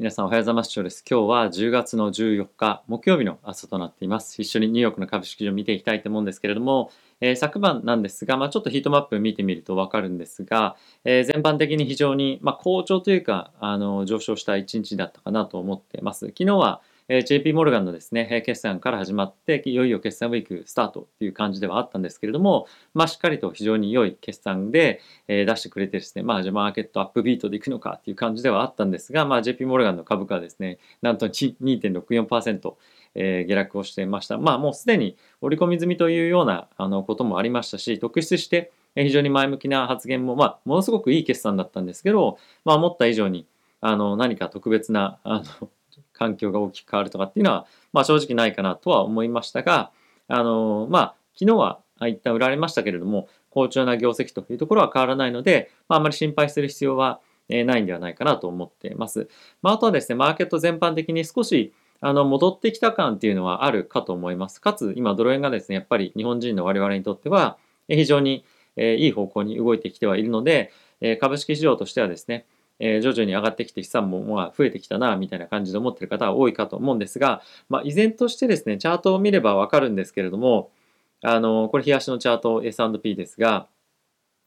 皆さんおはようございます。長です。今日は10月の14日木曜日の朝となっています。一緒にニューヨークの株式市場を見ていきたいと思うんですけれども、えー、昨晩なんですが、まあ、ちょっとヒートマップ見てみるとわかるんですが、えー、全般的に非常に、まあ、好調というかあの上昇した一日だったかなと思っています。昨日はえ JP モルガンのですね、決算から始まって、いよいよ決算ウィークスタートという感じではあったんですけれども、まあ、しっかりと非常に良い決算で、え出してくれてですね、まあ、じゃあマーケットアップビートでいくのかっていう感じではあったんですが、まあ、JP モルガンの株価はですね、なんと2.64%、え、下落をしていました。まあ、もうすでに織り込み済みというようなあのこともありましたし、特筆して、非常に前向きな発言も、まあ、ものすごくいい決算だったんですけど、まあ、思った以上にあの何か特別なあの環境が大きく変わるとかっていうのは、まあ、正直ないかなとは思いましたが、あのまあ、昨日は一旦売られましたけれども、好調な業績というところは変わらないので、まあ、あまり心配する必要はないんではないかなと思っています。まあ、あとはですね、マーケット全般的に少しあの戻ってきた感っていうのはあるかと思います。かつ、今、ドル円がですね、やっぱり日本人の我々にとっては、非常にいい方向に動いてきてはいるので、株式市場としてはですね、え徐々に上がってきて資産もまあ増えてきたなみたいな感じで思ってる方は多いかと思うんですが、まあ、依然としてですねチャートを見ればわかるんですけれどもあのこれ日足のチャート S&P ですが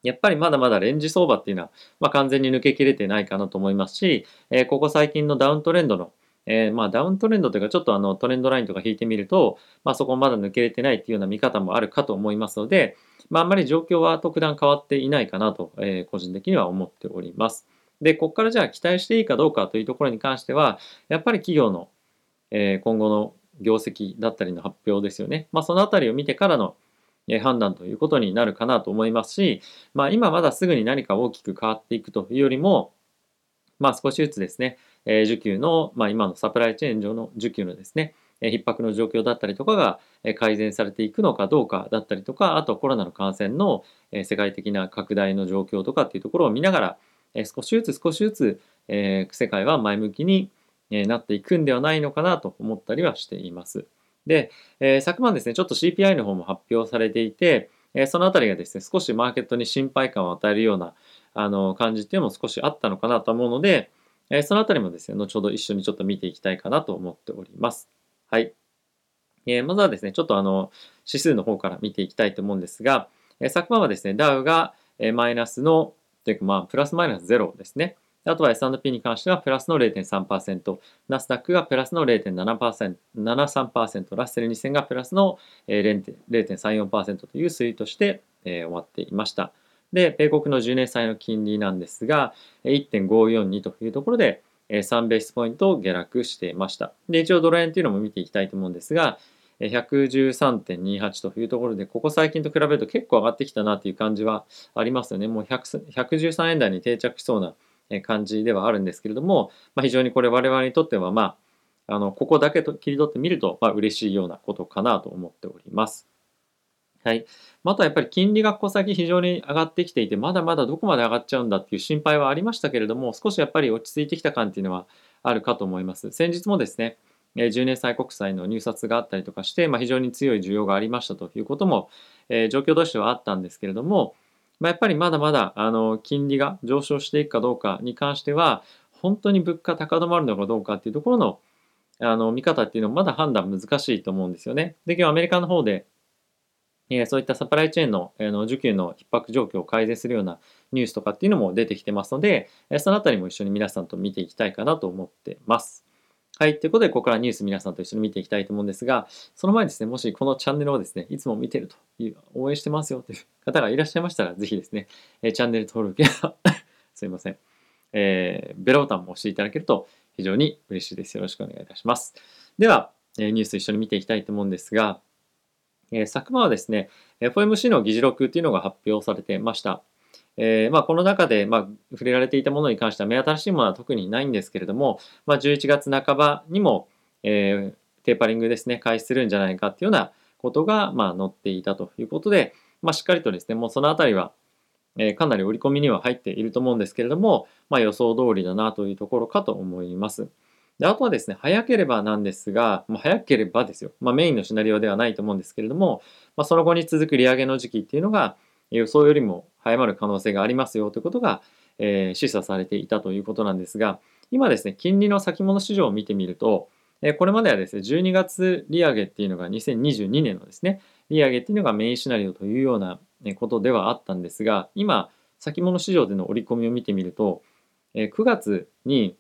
やっぱりまだまだレンジ相場っていうのは、まあ、完全に抜けきれてないかなと思いますし、え、ここ最近のダウントレンドのえー、まあダウントレンドというかちょっとあのトレンドラインとか引いてみると、まあ、そこまだ抜けれてないっていうような見方もあるかと思いますので、まあ、あんまり状況は特段変わっていないかなと、えー、個人的には思っております。で、ここからじゃあ期待していいかどうかというところに関しては、やっぱり企業の、え今後の業績だったりの発表ですよね。まあ、そのあたりを見てからの判断ということになるかなと思いますし、まあ、今まだすぐに何か大きく変わっていくというよりも、まあ、少しずつですね、え需給の、まあ、今のサプライチェーン上の需給のですね、逼迫の状況だったりとかが改善されていくのかどうかだったりとか、あとコロナの感染の世界的な拡大の状況とかっていうところを見ながら、え少しずつ少しずつ、え世界は前向きになっていくんではないのかなと思ったりはしています。で、え昨晩ですね、ちょっと CPI の方も発表されていて、えそのあたりがですね、少しマーケットに心配感を与えるようなあの感じっていうのも少しあったのかなと思うので、えそのあたりもですね、後ほど一緒にちょっと見ていきたいかなと思っております。はい。えー、まずはですね、ちょっとあの指数の方から見ていきたいと思うんですが、え昨晩はですね、ダウがマイナスのというか、まあ、プラスマイナス0ですね。あとは S&P に関してはプラスの0.3%、ナスダックがプラスの0.73%、ラッセル2000がプラスの0.34%という推移として、終わっていました。で、米国の10年債の金利なんですが、1.542というところで、3ベースポイント下落していました。で、一応ドル円というのも見ていきたいと思うんですが、113.28というところで、ここ最近と比べると結構上がってきたなという感じはありますよね。もう113円台に定着しそうな感じではあるんですけれども、まあ、非常にこれ我々にとっては、まあ、あのここだけと切り取ってみると、まあ、嬉しいようなことかなと思っております。はい。またやっぱり金利がここ先非常に上がってきていて、まだまだどこまで上がっちゃうんだっていう心配はありましたけれども、少しやっぱり落ち着いてきた感っていうのはあるかと思います。先日もですね、え10年債国債の入札があったりとかして、まあ、非常に強い需要がありましたということも、えー、状況としてはあったんですけれども、まあ、やっぱりまだまだあの金利が上昇していくかどうかに関しては本当に物価高止まるのかどうかっていうところのあの見方っていうのもまだ判断難しいと思うんですよね。で今日アメリカの方でえそういったサプライチェーンの,、えの需給の逼迫状況を改善するようなニュースとかっていうのも出てきてますので、えそのあたりも一緒に皆さんと見ていきたいかなと思ってます。はい。ということで、ここからニュース皆さんと一緒に見ていきたいと思うんですが、その前にですね、もしこのチャンネルをですね、いつも見てるという、応援してますよという方がいらっしゃいましたら、ぜひですね、えチャンネル登録や すいません、えー、ベルボタンも押していただけると非常に嬉しいです。よろしくお願いいたします。では、えニュース一緒に見ていきたいと思うんですが、え昨晩はですね、FOMC の議事録っていうのが発表されてました。えー、まあ、この中で、まあ、触れられていたものに関しては目新しいものは特にないんですけれども、まあ、11月半ばにも、えー、テーパリングですね開始するんじゃないかっていうようなことが、まあ、載っていたということで、まあ、しっかりとですねもうそのあたりは、えー、かなり織り込みには入っていると思うんですけれども、まあ、予想通りだなというところかと思います。であとはですね、早ければなんですが、まあ、早ければですよ、まあ、メインのシナリオではないと思うんですけれども、まあ、その後に続く利上げの時期っていうのが、予想よりも早まる可能性がありますよということが、えー、示唆されていたということなんですが、今ですね、金利の先物市場を見てみると、えこれまではですね、12月利上げっていうのが2022年のですね、利上げっていうのがメインシナリオというようなことではあったんですが、今、先物市場での織り込みを見てみると、え9月に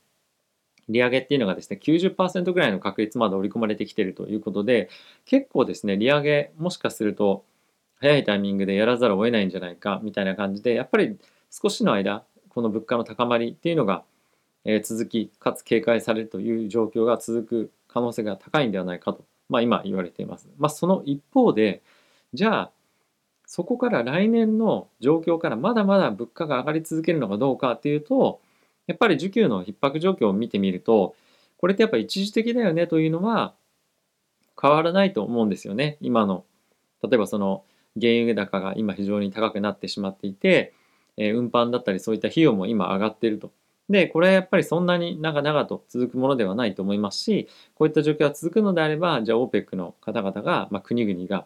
利上げっていうのがですね、90%ぐらいの確率まで織り込まれてきているということで、結構ですね、利上げもしかすると早いタイミングでやらざるを得ないんじゃないかみたいな感じで、やっぱり少しの間、この物価の高まりっていうのが、続き、かつ警戒されるという状況が続く可能性が高いんではないかと、まあ、今言われています。まあ、その一方で、じゃあ、そこから来年の状況からまだまだ物価が上がり続けるのかどうかっていうと、やっぱり需給の逼迫状況を見てみると、これってやっぱ一時的だよねというのは変わらないと思うんですよね。今の、例えばその原油高が今非常に高くなってしまっていて、えー、運搬だったりそういった費用も今上がってると。で、これはやっぱりそんなに長々と続くものではないと思いますし、こういった状況が続くのであれば、じゃあ OPEC の方々が、まあ、国々が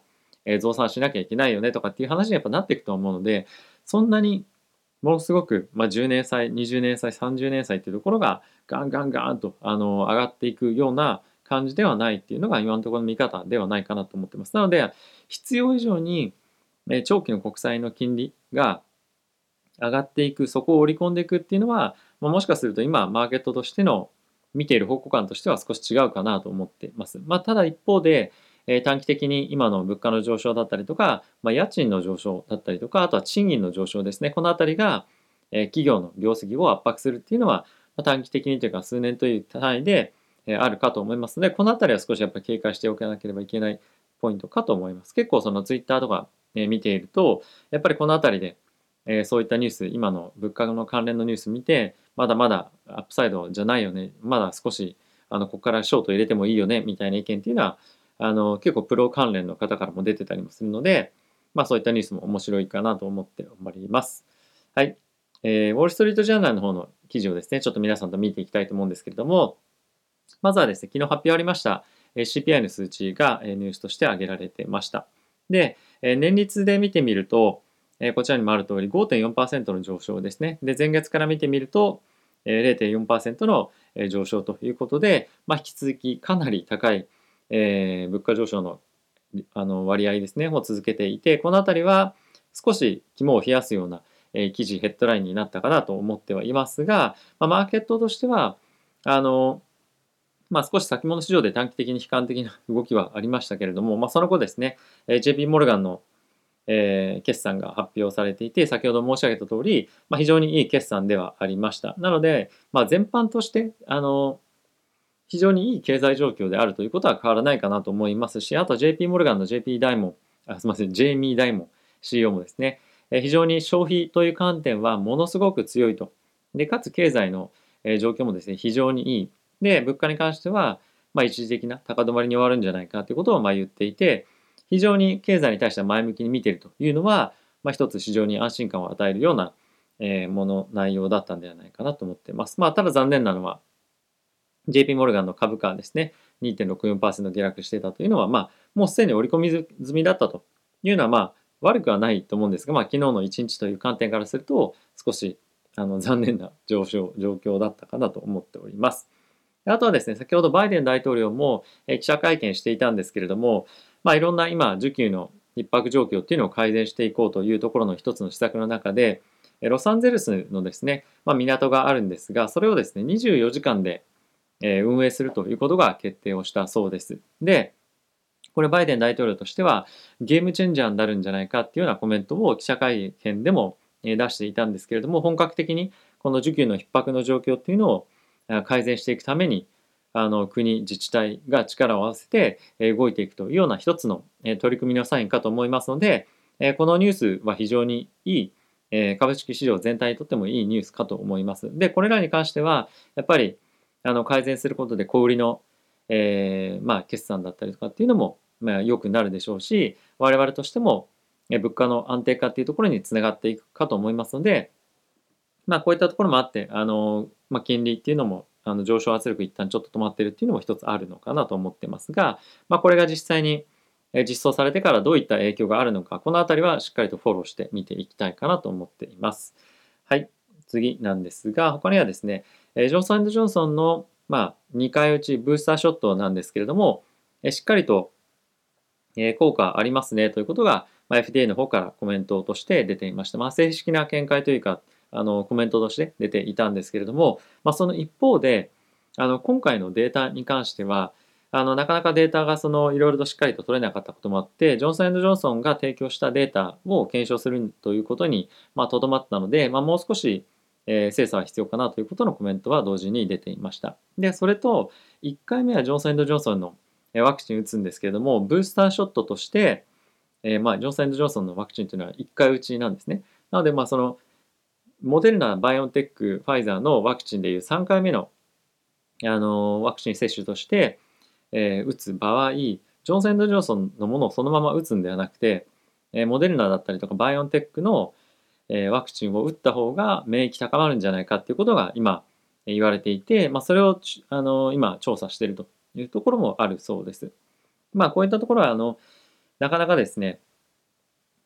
増産しなきゃいけないよねとかっていう話にやっぱなっていくと思うので、そんなにものすごく、まあ、10年歳、20年歳、30年歳っていうところがガンガンガンとあの上がっていくような感じではないっていうのが今のところの見方ではないかなと思ってます。なので、必要以上に長期の国債の金利が上がっていく、そこを織り込んでいくっていうのは、もしかすると今、マーケットとしての見ている方向感としては少し違うかなと思ってます。まあ、ただ一方で、え短期的に今の物価の上昇だったりとか、まあ、家賃の上昇だったりとか、あとは賃金の上昇ですね。このあたりが、え企業の業績を圧迫するっていうのは、ま短期的にというか数年という単位で、あるかと思いますので、このあたりは少しやっぱり警戒しておかなければいけないポイントかと思います。結構そのツイッターとか、見ていると、やっぱりこのあたりで、そういったニュース、今の物価の関連のニュース見て、まだまだアップサイドじゃないよね、まだ少しあのここからショート入れてもいいよねみたいな意見っていうのはあの結構プロ関連の方からも出てたりもするので、まあ、そういったニュースも面白いかなと思っております。はい。えー、ウォール・ストリート・ジャーナルの方の記事をですね、ちょっと皆さんと見ていきたいと思うんですけれども、まずはですね、昨日発表ありました CPI の数値がニュースとして挙げられてました。で、年率で見てみると、こちらにもある通り5.4%の上昇ですね。で、前月から見てみると0.4%の上昇ということで、まあ、引き続きかなり高いえー、物価上昇のあの割合ですねを続けていてこの辺りは少し肝を冷やすような、えー、記事ヘッドラインになったかなと思ってはいますが、まあ、マーケットとしてはあのまあ、少し先物市場で短期的に悲観的な動きはありましたけれども、まあ、その後ですね、JP モルガンの、えー、決算が発表されていて、先ほど申し上げた通り、まあ、非常にいい決算ではありました。なので、まあ、全般として、あの、非常にいい経済状況であるということは変わらないかなと思いますし、あと JP モルガンの JP ダイモン、あすみません、ジェイミー・ダイモン CEO もですね、非常に消費という観点はものすごく強いと。で、かつ経済の状況もですね、非常にいい。で、物価に関しては、まあ、一時的な高止まりに終わるんじゃないかということをまあ言っていて、非常に経済に対しては前向きに見ているというのは、まあ、一つ非常に安心感を与えるようなもの、内容だったんではないかなと思っています。まあ、ただ残念なのは、JP モルガンの株価ですね、2.64%下落していたというのは、まあ、もうすでに織り込み済みだったというのは、まあ、悪くはないと思うんですが、まあ、昨日の1日という観点からすると、少しあの残念な上昇、状況だったかなと思っております。あとはですね、先ほどバイデン大統領も記者会見していたんですけれども、まあ、いろんな今、需給の逼迫状況っていうのを改善していこうというところの一つの施策の中で、ロサンゼルスのですね、まあ、港があるんですが、それをですね、24時間で運営するということが決定をしたそうです。で、これバイデン大統領としてはゲームチェンジャーになるんじゃないかっていうようなコメントを記者会見でも出していたんですけれども、本格的にこの需給の逼迫の状況っていうのを改善していくために、あの国、自治体が力を合わせて動いていくというような一つの取り組みのサインかと思いますので、このニュースは非常にいい株式市場全体にとってもいいニュースかと思います。で、これらに関しては、やっぱりあの改善することで小売りの、えー、まあ、決算だったりとかっていうのも、まあ、良くなるでしょうし我々としても物価の安定化っていうところにつながっていくかと思いますので、まあ、こういったところもあってあの、まあ、金利っていうのもあの上昇圧力一旦ちょっと止まってるっていうのも一つあるのかなと思ってますが、まあ、これが実際に実装されてからどういった影響があるのかこの辺りはしっかりとフォローして見ていきたいかなと思っています。はい。次なんですが、他にはですね、ジョンソンジョンソンの、まあ、2回打ちブースターショットなんですけれども、しっかりと効果ありますねということが、まあ、FDA の方からコメントとして出ていました。まあ、正式な見解というか、あのコメントとして出ていたんですけれども、まあ、その一方で、あの今回のデータに関しては、あのなかなかデータがそのいろいろとしっかりと取れなかったこともあってジョンソンジョンソンが提供したデータを検証するということにとど、まあ、ったので、まあ、もう少し、えー、精査は必要かなということのコメントは同時に出ていました。でそれと1回目はジョンソンジョンソンのワクチン打つんですけれどもブースターショットとして、えー、まあジョンソンジョンソンのワクチンというのは1回打ちなんですね。なのでまあそのモデルナバイオンテックファイザーのワクチンでいう3回目のあのワクチン接種としてえー、打つ場合ジョンソン・ドジョンソンのものをそのまま打つんではなくて、えー、モデルナだったりとかバイオンテックの、えー、ワクチンを打った方が免疫高まるんじゃないかっていうことが今言われていて、まあ、それをあの今調査しているというところもあるそうです。まあこういったところはあのなかなかですね、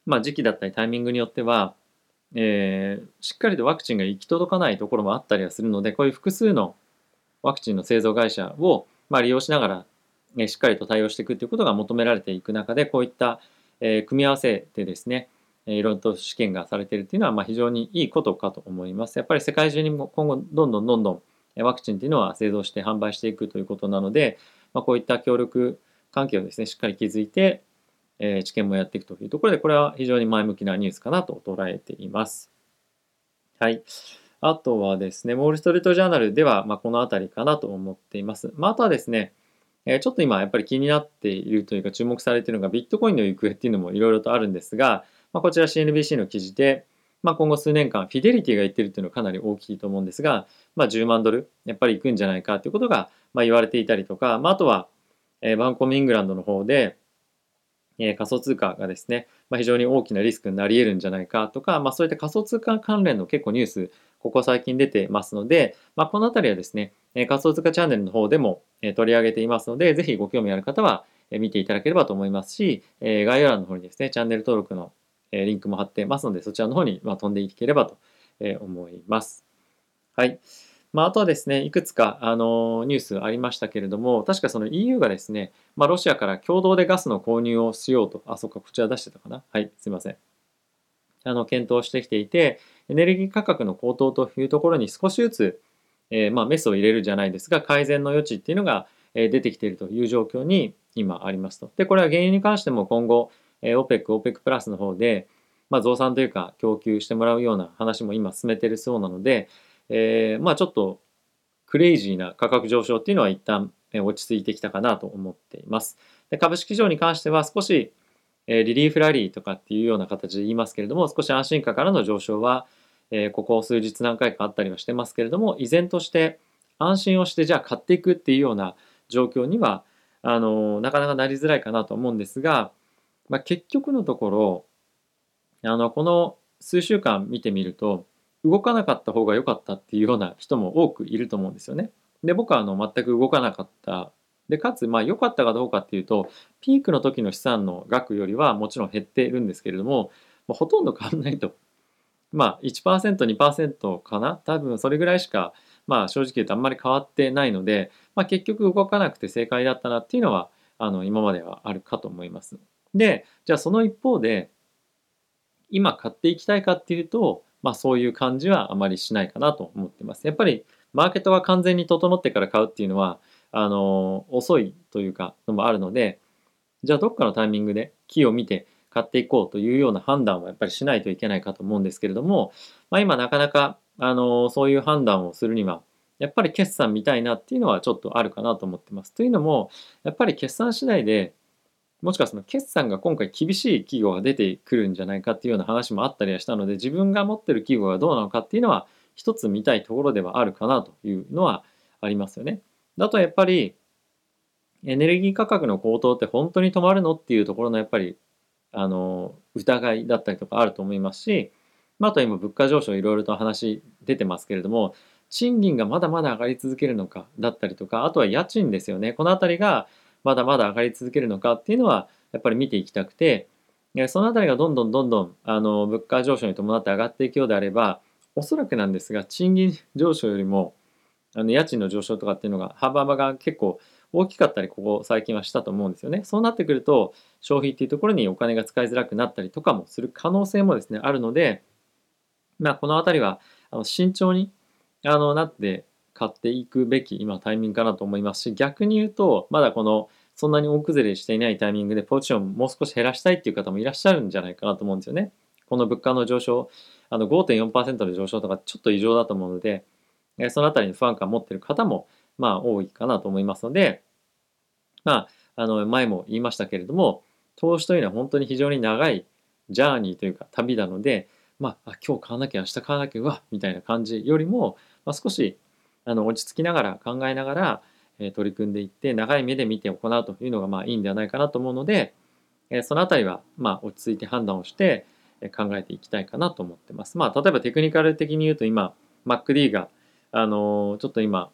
まあ、時期だったりタイミングによっては、えー、しっかりとワクチンが行き届かないところもあったりはするのでこういう複数のワクチンの製造会社をまあ利用しながらしっかりと対応していくということが求められていく中でこういった、え組み合わせでですねいろいろと試験がされているというのはまあ非常にいいことかと思います。やっぱり世界中にも今後どんどんどんどんワクチンというのは製造して販売していくということなので、まあ、こういった協力関係をですねしっかり築いて、え治験もやっていくというところでこれは非常に前向きなニュースかなと捉えています。はい。あとはですね、ウォール・ストリート・ジャーナルでは、まあ、この辺りかなと思っています。まあ、あとはですね、えちょっと今やっぱり気になっているというか注目されているのがビットコインの行方っていうのもいろいろとあるんですが、まあ、こちら CNBC の記事で、まあ、今後数年間フィデリティが言ってるっていうのはかなり大きいと思うんですが、まあ、10万ドルやっぱり行くんじゃないかということがまあ言われていたりとか、まあ、あとは、え、バンコムイングランドの方で、え、仮想通貨がですね、まあ、非常に大きなリスクになり得るんじゃないかとか、まあ、そういった仮想通貨関連の結構ニュースここ最近出てますので、まあ、このあたりはですね、え仮想通貨チャンネルの方でもえ取り上げていますので、ぜひご興味ある方はえ見ていただければと思いますし、え概要欄の方にですね、チャンネル登録のえリンクも貼ってますので、そちらの方にま飛んでいければと思います。はい。まあ、あとはですね、いくつかあのニュースありましたけれども、確かその EU がですね、まあ、ロシアから共同でガスの購入をしようと、あ、そっか、こちら出してたかな。はい、すいません。あの検討してきていて、エネルギー価格の高騰というところに少しずつ、えー、まあ、メスを入れるじゃないですが、改善の余地っていうのが出てきているという状況に今ありますと。で、これは原油に関しても今後、OPEC、OPEC プラスの方で、まあ、増産というか供給してもらうような話も今進めているそうなので、えー、まあちょっとクレイジーな価格上昇っていうのは一旦落ち着いてきたかなと思っています。で株式市場に関しては少しえリリーフラリーとかっていうような形で言いますけれども少し安心感からの上昇は、えここ数日何回かあったりはしてますけれども依然として安心をしてじゃあ買っていくっていうような状況にはあのなかなかなりづらいかなと思うんですが、まあ、結局のところあのこの数週間見てみると動かなかった方が良かったっていうような人も多くいると思うんですよね。で僕はあの全く動かなかったでかつまあ良かったかどうかっていうとピークの時の資産の額よりはもちろん減っているんですけれども、まあ、ほとんど変わんないと。まあ 1%2% かな？多分それぐらいしかまあ正直言うとあんまり変わってないので、まあ、結局動かなくて正解だったなっていうのはあの今まではあるかと思います。でじゃあその一方で今買っていきたいかっていうと、まあ、そういう感じはあまりしないかなと思ってます。やっぱりマーケットが完全に整ってから買うっていうのはあの遅いというかのもあるのでじゃあどっかのタイミングで木を見て買っていこうというような判断はやっぱりしないといけないかと思うんですけれども、まあ、今なかなかあのそういう判断をするにはやっぱり決算見たいなっていうのはちょっとあるかなと思ってます。というのもやっぱり決算次第でもしかその決算が今回厳しい企業が出てくるんじゃないかっていうような話もあったりはしたので自分が持ってる企業がどうなのかっていうのは一つ見たいところではあるかなというのはありますよね。だとやっぱりエネルギー価格の高騰って本当に止まるのっていうところのやっぱりあの疑いだったりとかあると思いますし、まあ、あと今物価上昇いろいろと話出てますけれども賃金がまだまだ上がり続けるのかだったりとかあとは家賃ですよねこの辺りがまだまだ上がり続けるのかっていうのはやっぱり見ていきたくてその辺りがどんどんどんどんあの物価上昇に伴って上がっていくようであればおそらくなんですが賃金上昇よりもあの家賃の上昇とかっていうのが幅が結構大きかったりここ最近はしたと思うんですよね。そうなってくると消費っていうところにお金が使いづらくなったりとかもする可能性もですねあるので、まあ、この辺りはあの慎重にあのなって買っていくべき今タイミングかなと思いますし逆に言うとまだこのそんなに大崩れしていないタイミングでポジションもう少し減らしたいっていう方もいらっしゃるんじゃないかなと思うんですよね。この物価の上昇あの5.4%の上昇とかちょっと異常だと思うのでそのあたりに不安感を持ってる方もまあ多いかなと思いますのでまああの前も言いましたけれども投資というのは本当に非常に長いジャーニーというか旅なのでまあ、今日買わなきゃ明日買わなきゃうわみたいな感じよりも、まあ、少しあの落ち着きながら考えながら、え、取り組んでいって長い目で見て行うというのがまあいいんではないかなと思うので、え、そのあたりはま落ち着いて判断をして考えていきたいかなと思ってます。まあ、例えばテクニカル的に言うと今 MacD があの、ちょっと今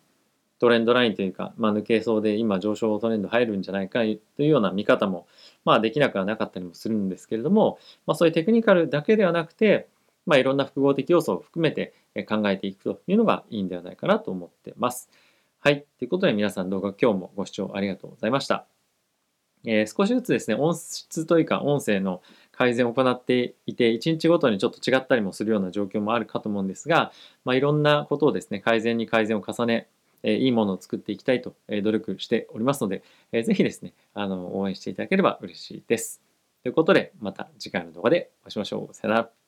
トレンドラインというか、まあ、抜けそうで今上昇トレンド入るんじゃないかというような見方も、まあ、できなくはなかったりもするんですけれども、まあ、そういうテクニカルだけではなくて、まあ、いろんな複合的要素を含めて考えていくというのがいいんではないかなと思ってます。はい。ということで皆さん動画今日もご視聴ありがとうございました。えー、少しずつですね、音質というか音声の改善を行っていて、1日ごとにちょっと違ったりもするような状況もあるかと思うんですが、まあ、いろんなことをですね、改善に改善を重ね、えー、いいものを作っていきたいと、えー、努力しておりますので、えー、ぜひですね、あの応援していただければ嬉しいです。ということで、また次回の動画でお会いしましょう。さよなら。